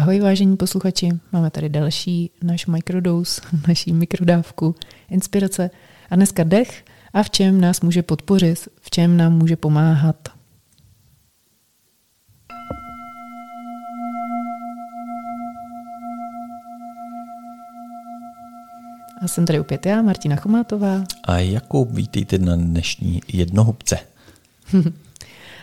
Ahoj vážení posluchači, máme tady další náš microdose, naší mikrodávku, inspirace a dneska dech a v čem nás může podpořit, v čem nám může pomáhat. A jsem tady opět já, Martina Chomátová. A jakou vítejte na dnešní jednohubce?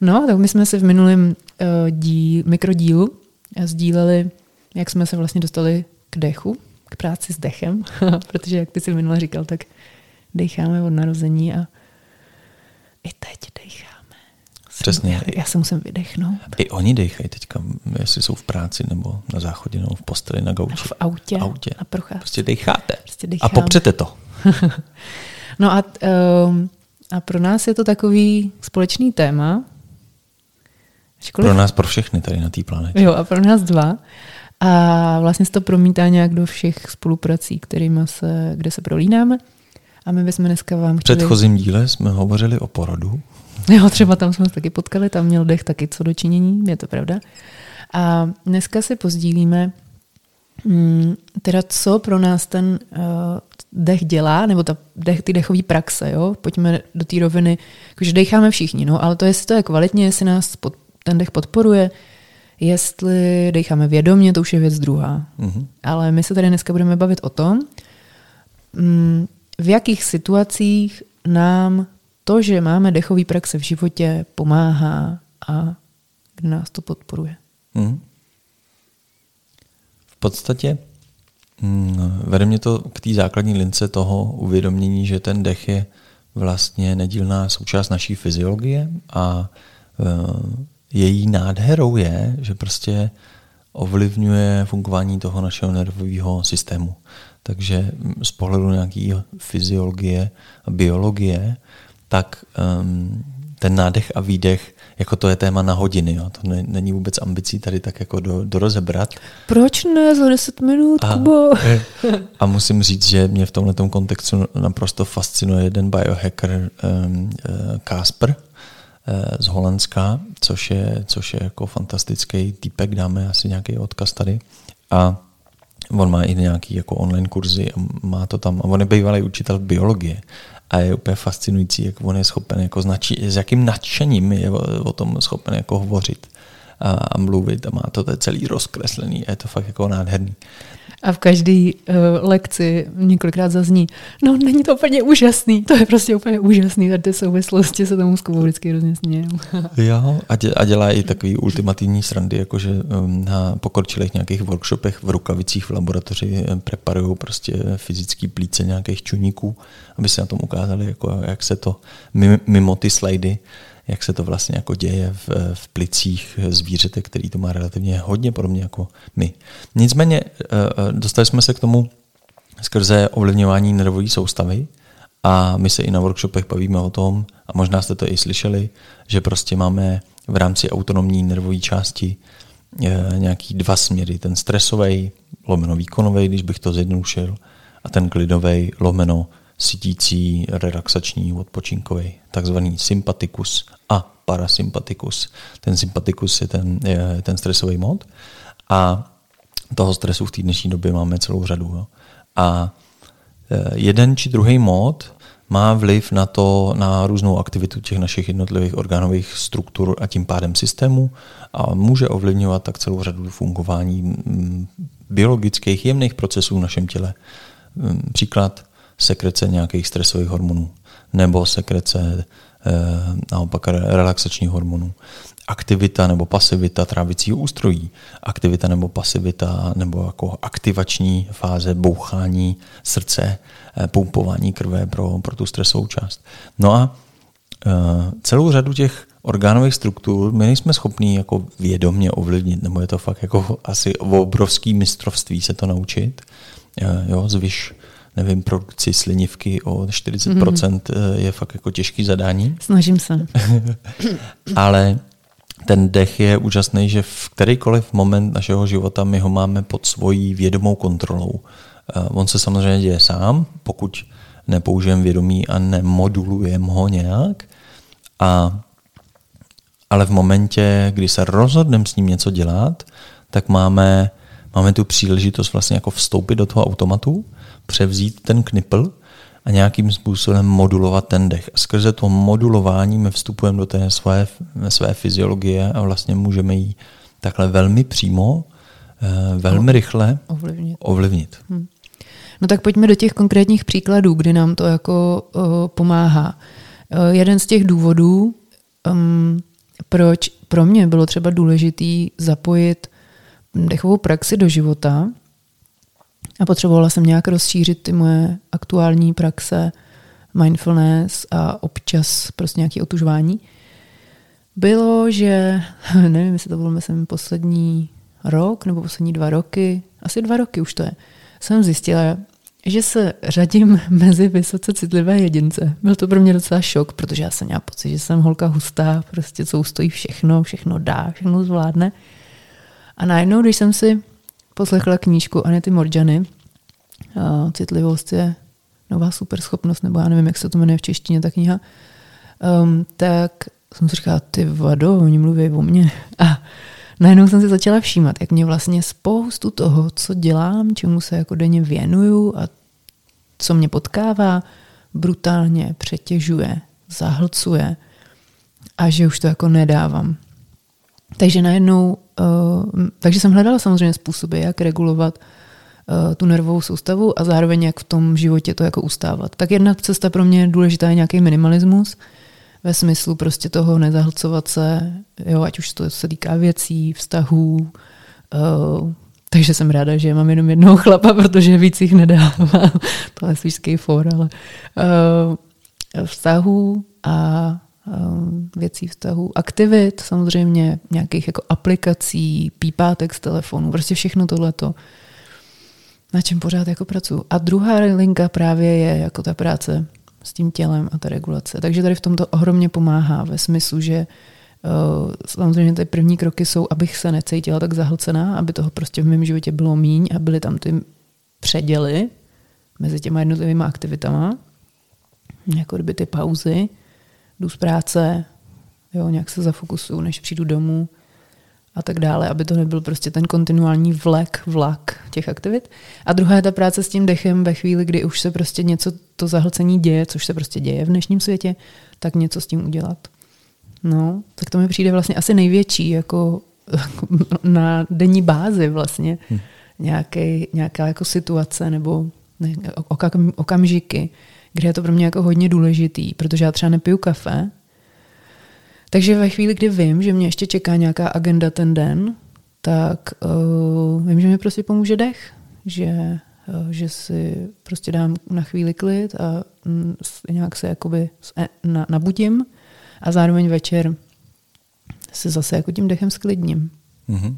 no, tak my jsme si v minulém uh, dí, mikrodílu sdíleli, jak jsme se vlastně dostali k dechu, k práci s dechem, protože jak ty si minule říkal, tak decháme od narození a i teď decháme. Přesně. Já, já se musím vydechnout. I oni dechají teďka, jestli jsou v práci nebo na záchodě nebo v posteli, na gauči. V autě, v autě. na procházce. Prostě decháte. Prostě a popřete to. no a, um, a pro nás je to takový společný téma, Školik? Pro nás, pro všechny tady na té planetě. Jo, a pro nás dva. A vlastně se to promítá nějak do všech spoluprací, kterými se, kde se prolínáme. A my bychom dneska vám chtěli... V předchozím díle jsme hovořili o porodu. Jo, třeba tam jsme se taky potkali, tam měl dech taky co dočinění, je to pravda. A dneska si pozdílíme, mm, teda co pro nás ten uh, dech dělá, nebo ta dech, ty dechové praxe, jo? Pojďme do té roviny, jakože decháme všichni, no, ale to, jestli to je kvalitně, jestli nás pod, ten dech podporuje, jestli decháme vědomě, to už je věc druhá. Mm-hmm. Ale my se tady dneska budeme bavit o tom, mm, v jakých situacích nám to, že máme dechové praxe v životě, pomáhá a kde nás to podporuje. Mm. V podstatě mm, vede mě to k té základní lince toho uvědomění, že ten dech je vlastně nedílná součást naší fyziologie a e, její nádherou je, že prostě ovlivňuje fungování toho našeho nervového systému. Takže z pohledu nějaké fyziologie a biologie, tak um, ten nádech a výdech, jako to je téma na hodiny, jo. to ne, není vůbec ambicí tady tak jako do, do rozebrat. Proč ne za 10 minut, a, Kubo? a musím říct, že mě v tomto kontextu naprosto fascinuje jeden biohacker um, Kasper, z Holandska, což je, což je jako fantastický týpek, dáme asi nějaký odkaz tady. A on má i nějaký jako online kurzy, má to tam. A on je bývalý učitel biologie. A je úplně fascinující, jak on je schopen, jako značí, s jakým nadšením je o, o tom schopen jako hovořit a, a mluvit a má to celý rozkreslený a je to fakt jako nádherný. A v každé uh, lekci několikrát zazní, no není to úplně úžasný, to je prostě úplně úžasný, tady ty souvislosti se tomu zkubu vždycky hrozně jo, a, dě, a dělá i takový ultimativní srandy, jakože um, na pokročilých nějakých workshopech v rukavicích v laboratoři eh, preparují prostě fyzický plíce nějakých čuníků, aby se na tom ukázali, jako, jak se to mimo ty slajdy jak se to vlastně jako děje v, v plicích zvířete, který to má relativně hodně podobně jako my. Nicméně eh, eh, dostali jsme se k tomu skrze ovlivňování nervové soustavy a my se i na workshopech bavíme o tom, a možná jste to i slyšeli, že prostě máme v rámci autonomní nervové části eh, nějaký dva směry. Ten stresový, lomeno výkonový, když bych to zjednodušil, a ten klidový, lomeno sítící, relaxační, odpočinkový, takzvaný sympatikus a parasympatikus. Ten sympatikus je ten, je ten stresový mod a toho stresu v té dnešní době máme celou řadu. Jo. A e, jeden či druhý mod má vliv na to, na různou aktivitu těch našich jednotlivých orgánových struktur a tím pádem systému a může ovlivňovat tak celou řadu fungování biologických jemných procesů v našem těle. Příklad, sekrece nějakých stresových hormonů nebo sekrece eh, naopak relaxačních hormonů. Aktivita nebo pasivita trávicího ústrojí, aktivita nebo pasivita nebo jako aktivační fáze bouchání srdce, eh, pumpování krve pro, pro tu stresovou část. No a eh, celou řadu těch orgánových struktur my nejsme schopní jako vědomně ovlivnit, nebo je to fakt jako asi obrovský mistrovství se to naučit. Jo, zvyš nevím, produkci slinivky o 40% mm-hmm. je fakt jako těžký zadání. Snažím se. Ale ten dech je úžasný, že v kterýkoliv moment našeho života my ho máme pod svojí vědomou kontrolou. Eh, on se samozřejmě děje sám, pokud nepoužijeme vědomí a nemodulujeme ho nějak. A, ale v momentě, kdy se rozhodneme s ním něco dělat, tak máme máme tu příležitost vlastně jako vstoupit do toho automatu, převzít ten knipl a nějakým způsobem modulovat ten dech. A skrze to modulování my vstupujeme do té své, své fyziologie a vlastně můžeme ji takhle velmi přímo, eh, velmi rychle ovlivnit. ovlivnit. Hmm. No tak pojďme do těch konkrétních příkladů, kdy nám to jako uh, pomáhá. Uh, jeden z těch důvodů, um, proč pro mě bylo třeba důležitý zapojit dechovou praxi do života a potřebovala jsem nějak rozšířit ty moje aktuální praxe, mindfulness a občas prostě nějaké otužování, bylo, že nevím, jestli to bylo myslím poslední rok nebo poslední dva roky, asi dva roky už to je, jsem zjistila, že se řadím mezi vysoce citlivé jedince. Byl to pro mě docela šok, protože já jsem měla pocit, že jsem holka hustá, prostě co ustojí všechno, všechno dá, všechno zvládne. A najednou, když jsem si poslechla knížku Anety Morjany, Citlivost je nová superschopnost, nebo já nevím, jak se to jmenuje v češtině, ta kniha, um, tak jsem si říkala, ty vado, oni mluví o mně. A najednou jsem si začala všímat, jak mě vlastně spoustu toho, co dělám, čemu se jako denně věnuju a co mě potkává, brutálně přetěžuje, zahlcuje a že už to jako nedávám. Takže najednou, uh, takže jsem hledala samozřejmě způsoby, jak regulovat uh, tu nervovou soustavu a zároveň jak v tom životě to jako ustávat. Tak jedna cesta pro mě důležitá je nějaký minimalismus, ve smyslu prostě toho nezahlcovat se, jo, ať už to se týká věcí, vztahů, uh, takže jsem ráda, že mám jenom jednoho chlapa, protože víc jich nedávám. to je svýský for, ale uh, vztahů a věcí vztahů, aktivit, samozřejmě nějakých jako aplikací, pípátek z telefonu, prostě všechno tohleto, na čem pořád jako pracuji. A druhá linka právě je jako ta práce s tím tělem a ta regulace. Takže tady v tomto ohromně pomáhá ve smyslu, že uh, samozřejmě ty první kroky jsou, abych se necítila tak zahlcená, aby toho prostě v mém životě bylo míň a byly tam ty předěly mezi těma jednotlivými aktivitama, jako kdyby ty pauzy, jdu z práce, jo, nějak se zafokusuju, než přijdu domů a tak dále, aby to nebyl prostě ten kontinuální vlek, vlak těch aktivit. A druhá je ta práce s tím dechem ve chvíli, kdy už se prostě něco, to zahlcení děje, což se prostě děje v dnešním světě, tak něco s tím udělat. No, tak to mi přijde vlastně asi největší, jako na denní bázi vlastně, hmm. nějaký, nějaká jako situace nebo ne, okam, okamžiky, kde je to pro mě jako hodně důležitý, protože já třeba nepiju kafe, takže ve chvíli, kdy vím, že mě ještě čeká nějaká agenda ten den, tak uh, vím, že mi prostě pomůže dech, že, uh, že si prostě dám na chvíli klid a mm, nějak se jakoby e, na, nabudím a zároveň večer se zase jako tím dechem sklidním. Mm-hmm.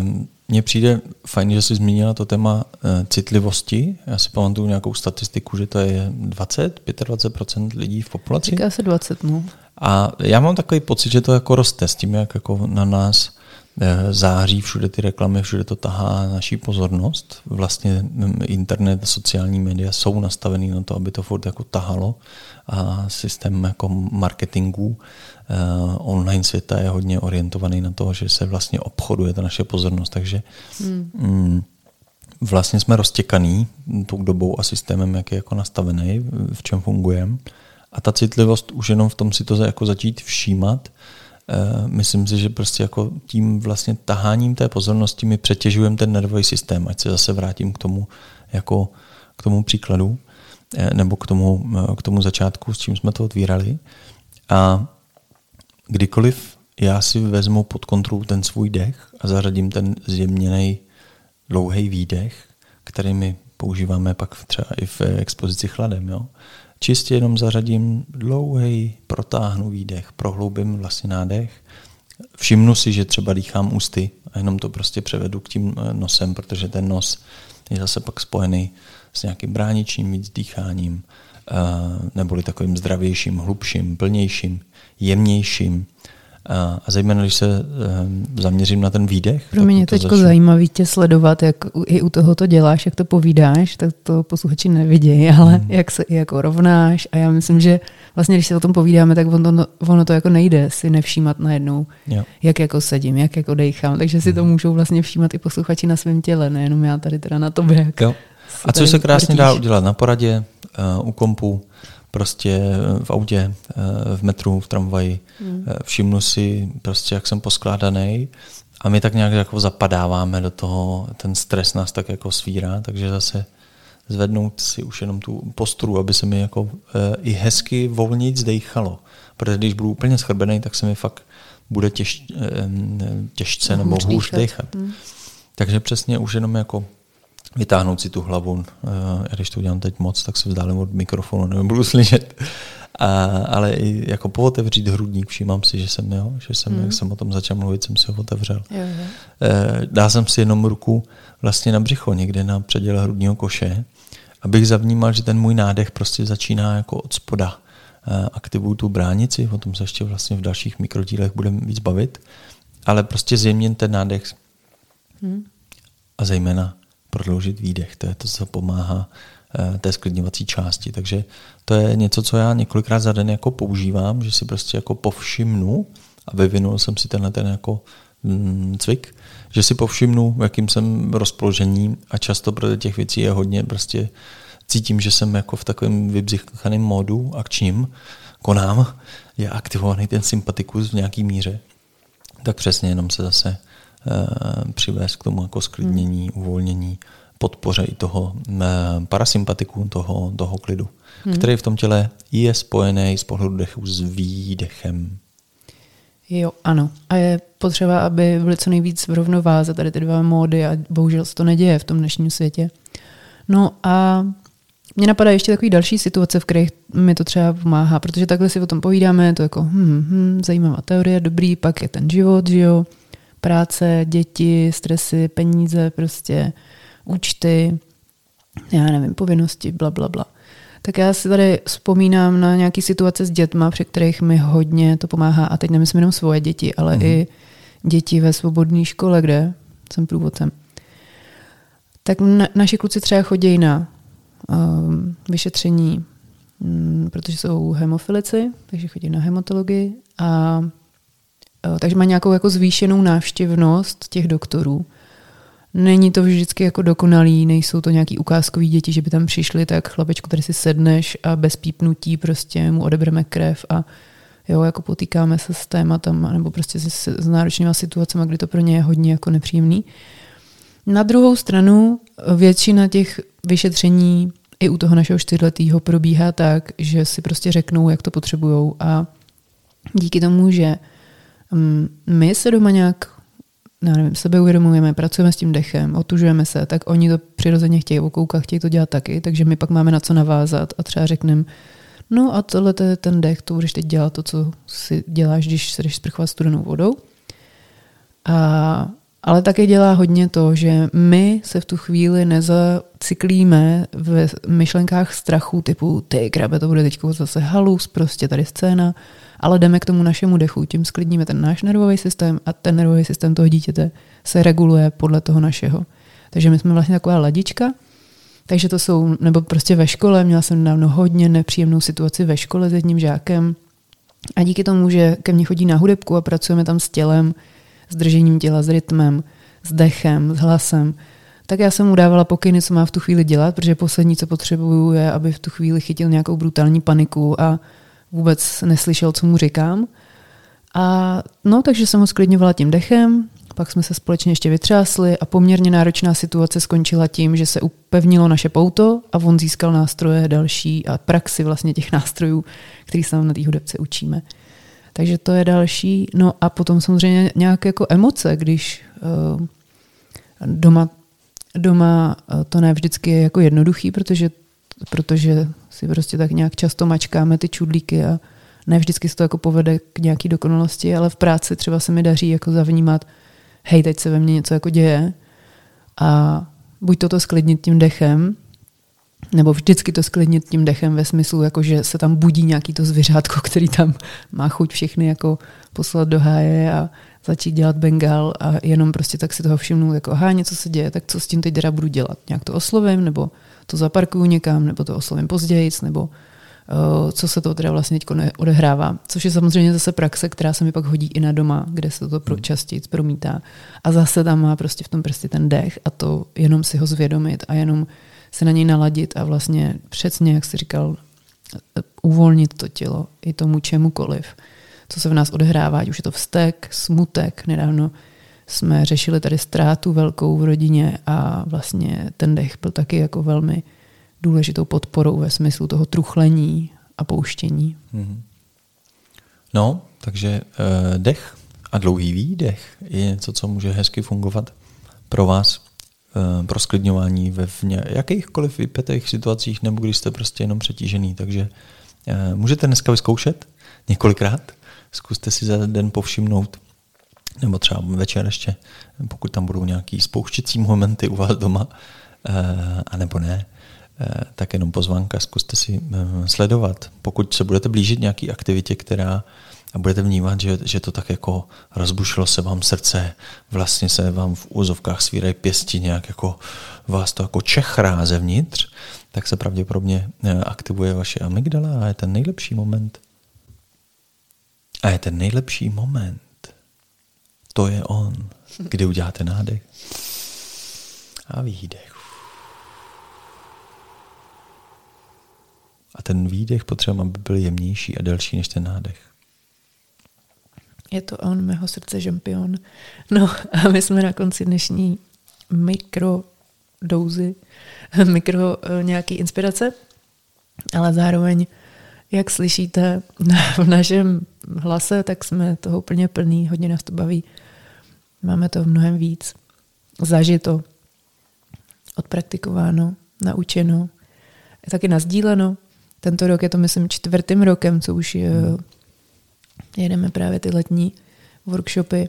Um, mně přijde fajn, že jsi zmínila to téma citlivosti. Já si pamatuju nějakou statistiku, že to je 20-25% lidí v populaci. Říká se 20, no. A já mám takový pocit, že to jako roste s tím, jak jako na nás eh, září všude ty reklamy, všude to tahá naší pozornost. Vlastně mm, internet, sociální média jsou nastavený na to, aby to furt jako tahalo a systém jako marketingu uh, online světa je hodně orientovaný na to, že se vlastně obchoduje ta naše pozornost, takže hmm. mm, vlastně jsme roztěkaný tou dobou a systémem, jak je jako nastavený, v čem fungujeme. A ta citlivost už jenom v tom si to jako začít všímat, Uh, myslím si, že prostě jako tím vlastně taháním té pozornosti my přetěžujeme ten nervový systém, ať se zase vrátím k tomu jako k tomu příkladu eh, nebo k tomu, eh, k tomu začátku, s čím jsme to otvírali. A kdykoliv já si vezmu pod kontrolu ten svůj dech a zařadím ten zjemněný dlouhý výdech, který my používáme pak třeba i v expozici chladem, jo? Čistě jenom zařadím dlouhý, protáhnu výdech, prohloubím vlastně nádech, všimnu si, že třeba dýchám ústy a jenom to prostě převedu k tím eh, nosem, protože ten nos je zase pak spojený s nějakým bráničním víc dýcháním, eh, neboli takovým zdravějším, hlubším, plnějším, jemnějším. A, zejména, když se um, zaměřím na ten výdech. Pro mě je teď začnu... zajímavý tě sledovat, jak i u toho to děláš, jak to povídáš, tak to posluchači nevidějí, ale hmm. jak se i jako rovnáš. A já myslím, že vlastně, když se o tom povídáme, tak ono, ono to jako nejde si nevšímat najednou, jo. jak jako sedím, jak jako dejchám. Takže si hmm. to můžou vlastně všímat i posluchači na svém těle, nejenom já tady teda na tobě. Jak jo. A co se krásně vrtíš. dá udělat na poradě, uh, u kompu, prostě v autě, v metru, v tramvaji. Hmm. Všimnu si prostě, jak jsem poskládaný a my tak nějak jako zapadáváme do toho, ten stres nás tak jako svírá, takže zase zvednout si už jenom tu postru, aby se mi jako i hezky volnit zdejchalo. Protože když budu úplně schrbený, tak se mi fakt bude těž, těžce nebo hůř dechat. Hmm. Takže přesně už jenom jako vytáhnout si tu hlavu. Já když to udělám teď moc, tak se vzdálím od mikrofonu, nevím, budu slyšet. A, ale i jako pootevřít hrudník, všímám si, že jsem, jo, že jsem, mm. jak jsem o tom začal mluvit, jsem si ho otevřel. Jo, jo. Eh, dá jsem si jenom ruku vlastně na břicho, někde na předěle hrudního koše, abych zavnímal, že ten můj nádech prostě začíná jako od spoda. Eh, aktivuju tu bránici, o tom se ještě vlastně v dalších mikrodílech budeme víc bavit, ale prostě zjemněn ten nádech mm. a zejména prodloužit výdech. To je to, co pomáhá eh, té sklidňovací části. Takže to je něco, co já několikrát za den jako používám, že si prostě jako povšimnu a vyvinul jsem si tenhle ten jako mm, cvik, že si povšimnu, v jakým jsem rozpoložení a často pro těch věcí je hodně prostě cítím, že jsem jako v takovém vybzychaném módu akčním, konám, je aktivovaný ten sympatikus v nějaký míře, tak přesně jenom se zase přivést k tomu jako sklidnění, hmm. uvolnění, podpoře i toho eh, parasympatiku, toho, toho klidu, hmm. který v tom těle je spojený z pohledu dechu s výdechem. Jo, ano. A je potřeba, aby byly co nejvíc v rovnováze tady ty dva módy a bohužel se to neděje v tom dnešním světě. No a mě napadá ještě takový další situace, v kterých mi to třeba pomáhá, protože takhle si o tom povídáme, to jako hm, hm, zajímavá teorie, dobrý, pak je ten život, že jo, práce, děti, stresy, peníze, prostě účty, já nevím, povinnosti, bla, bla, bla. Tak já si tady vzpomínám na nějaké situace s dětma, při kterých mi hodně to pomáhá. A teď nemyslím jenom svoje děti, ale mm-hmm. i děti ve svobodné škole, kde jsem průvodcem. Tak na, naši kluci třeba chodí na um, vyšetření, um, protože jsou hemofilici, takže chodí na hematologii a takže má nějakou jako zvýšenou návštěvnost těch doktorů. Není to vždycky jako dokonalý, nejsou to nějaký ukázkový děti, že by tam přišli, tak chlapečku, tady si sedneš a bez pípnutí prostě mu odebereme krev a jo, jako potýkáme se s tématem, nebo prostě s, s náročnými situacemi, kdy to pro ně je hodně jako nepříjemný. Na druhou stranu většina těch vyšetření i u toho našeho čtyřletého probíhá tak, že si prostě řeknou, jak to potřebují a díky tomu, že my se doma nějak já nevím, sebe uvědomujeme, pracujeme s tím dechem, otužujeme se, tak oni to přirozeně chtějí okoukat, chtějí to dělat taky, takže my pak máme na co navázat a třeba řekneme, no a tohle je ten dech, to budeš teď dělat to, co si děláš, když se jdeš sprchovat studenou vodou. A, ale také dělá hodně to, že my se v tu chvíli nezacyklíme v myšlenkách strachu typu ty krabe, to bude teď zase halus, prostě tady scéna, ale jdeme k tomu našemu dechu, tím sklidníme ten náš nervový systém a ten nervový systém toho dítěte se reguluje podle toho našeho. Takže my jsme vlastně taková ladička, takže to jsou, nebo prostě ve škole, měla jsem dávno hodně nepříjemnou situaci ve škole s jedním žákem a díky tomu, že ke mně chodí na hudebku a pracujeme tam s tělem, s držením těla, s rytmem, s dechem, s hlasem, tak já jsem mu dávala pokyny, co má v tu chvíli dělat, protože poslední, co potřebuju, je, aby v tu chvíli chytil nějakou brutální paniku a vůbec neslyšel, co mu říkám. A no, takže jsem ho sklidňovala tím dechem, pak jsme se společně ještě vytřásli a poměrně náročná situace skončila tím, že se upevnilo naše pouto a on získal nástroje další a praxi vlastně těch nástrojů, který se na té hudebce učíme. Takže to je další. No a potom samozřejmě nějaké jako emoce, když uh, doma, doma uh, to ne vždycky je jako jednoduchý, protože, protože si prostě tak nějak často mačkáme ty čudlíky a ne vždycky se to jako povede k nějaký dokonalosti, ale v práci třeba se mi daří jako zavnímat, hej, teď se ve mně něco jako děje. A buď toto sklidnit tím dechem, nebo vždycky to sklidnit tím dechem ve smyslu, jako že se tam budí nějaký to zvířátko, který tam má chuť všechny jako poslat do háje a začít dělat bengal a jenom prostě tak si toho všimnu, jako aha, něco se děje, tak co s tím teď teda budu dělat? Nějak to oslovím, nebo to zaparkuju někam, nebo to oslovím později, nebo uh, co se to teda vlastně teď odehrává. Což je samozřejmě zase praxe, která se mi pak hodí i na doma, kde se to pro častěji promítá. A zase tam má prostě v tom prstě ten dech a to jenom si ho zvědomit a jenom se na něj naladit a vlastně přesně, jak jsi říkal, uvolnit to tělo i tomu čemukoliv, co se v nás odehrává, ať už je to vztek, smutek. Nedávno jsme řešili tady ztrátu velkou v rodině a vlastně ten dech byl taky jako velmi důležitou podporou ve smyslu toho truchlení a pouštění. Mm-hmm. No, takže uh, dech a dlouhý výdech je něco, co může hezky fungovat pro vás Eh, pro sklidňování ve jakýchkoliv vypětých situacích nebo když jste prostě jenom přetížený. Takže eh, můžete dneska vyzkoušet několikrát, zkuste si za den povšimnout, nebo třeba večer ještě, pokud tam budou nějaký spouštěcí momenty u vás doma, eh, anebo ne, tak jenom pozvánka, zkuste si sledovat. Pokud se budete blížit nějaký aktivitě, která a budete vnímat, že, že to tak jako rozbušilo se vám srdce, vlastně se vám v úzovkách svírají pěsti, nějak jako vás to jako čechrá zevnitř, tak se pravděpodobně eh, aktivuje vaše amygdala a je ten nejlepší moment. A je ten nejlepší moment. To je on, kdy uděláte nádech a výdech. A ten výdech potřebujeme, aby byl jemnější a delší než ten nádech. Je to on, mého srdce žampion. No a my jsme na konci dnešní mikro eh, nějaký inspirace, ale zároveň, jak slyšíte v našem hlase, tak jsme toho úplně plný, hodně nás to baví. Máme to mnohem víc. Zažito, odpraktikováno, naučeno, taky nazdíleno. Tento rok je to, myslím, čtvrtým rokem, co už je, hmm jedeme právě ty letní workshopy.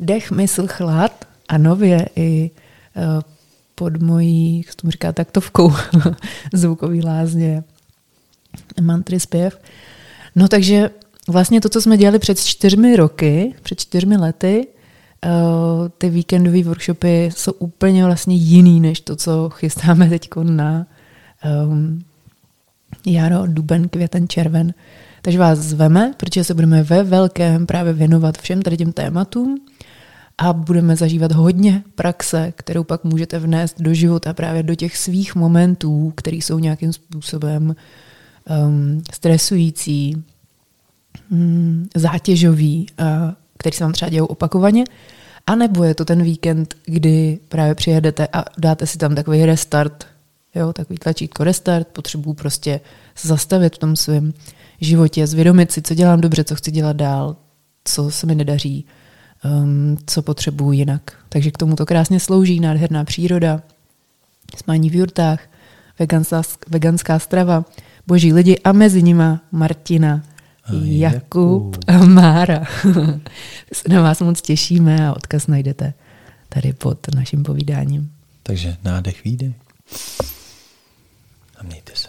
Dech, mysl, chlad a nově i uh, pod mojí, jak tomu říká, taktovkou zvukový lázně, mantry zpěv. No takže vlastně to, co jsme dělali před čtyřmi roky, před čtyřmi lety, uh, ty víkendové workshopy jsou úplně vlastně jiný, než to, co chystáme teď na um, jaro, duben, květen, červen. Takže vás zveme, protože se budeme ve velkém právě věnovat všem tady těm tématům a budeme zažívat hodně praxe, kterou pak můžete vnést do života právě do těch svých momentů, které jsou nějakým způsobem um, stresující, um, zátěžový, a který se vám třeba dějou opakovaně. A nebo je to ten víkend, kdy právě přijedete a dáte si tam takový restart, jo, takový tlačítko restart, potřebuju prostě zastavit v tom svém životě, zvědomit si, co dělám dobře, co chci dělat dál, co se mi nedaří, um, co potřebuji jinak. Takže k tomu to krásně slouží nádherná příroda, smání v jurtách, veganská, veganská strava, boží lidi a mezi nima Martina, a Jakub a Mára. se na vás moc těšíme a odkaz najdete tady pod naším povídáním. Takže nádech, výdech. I need this.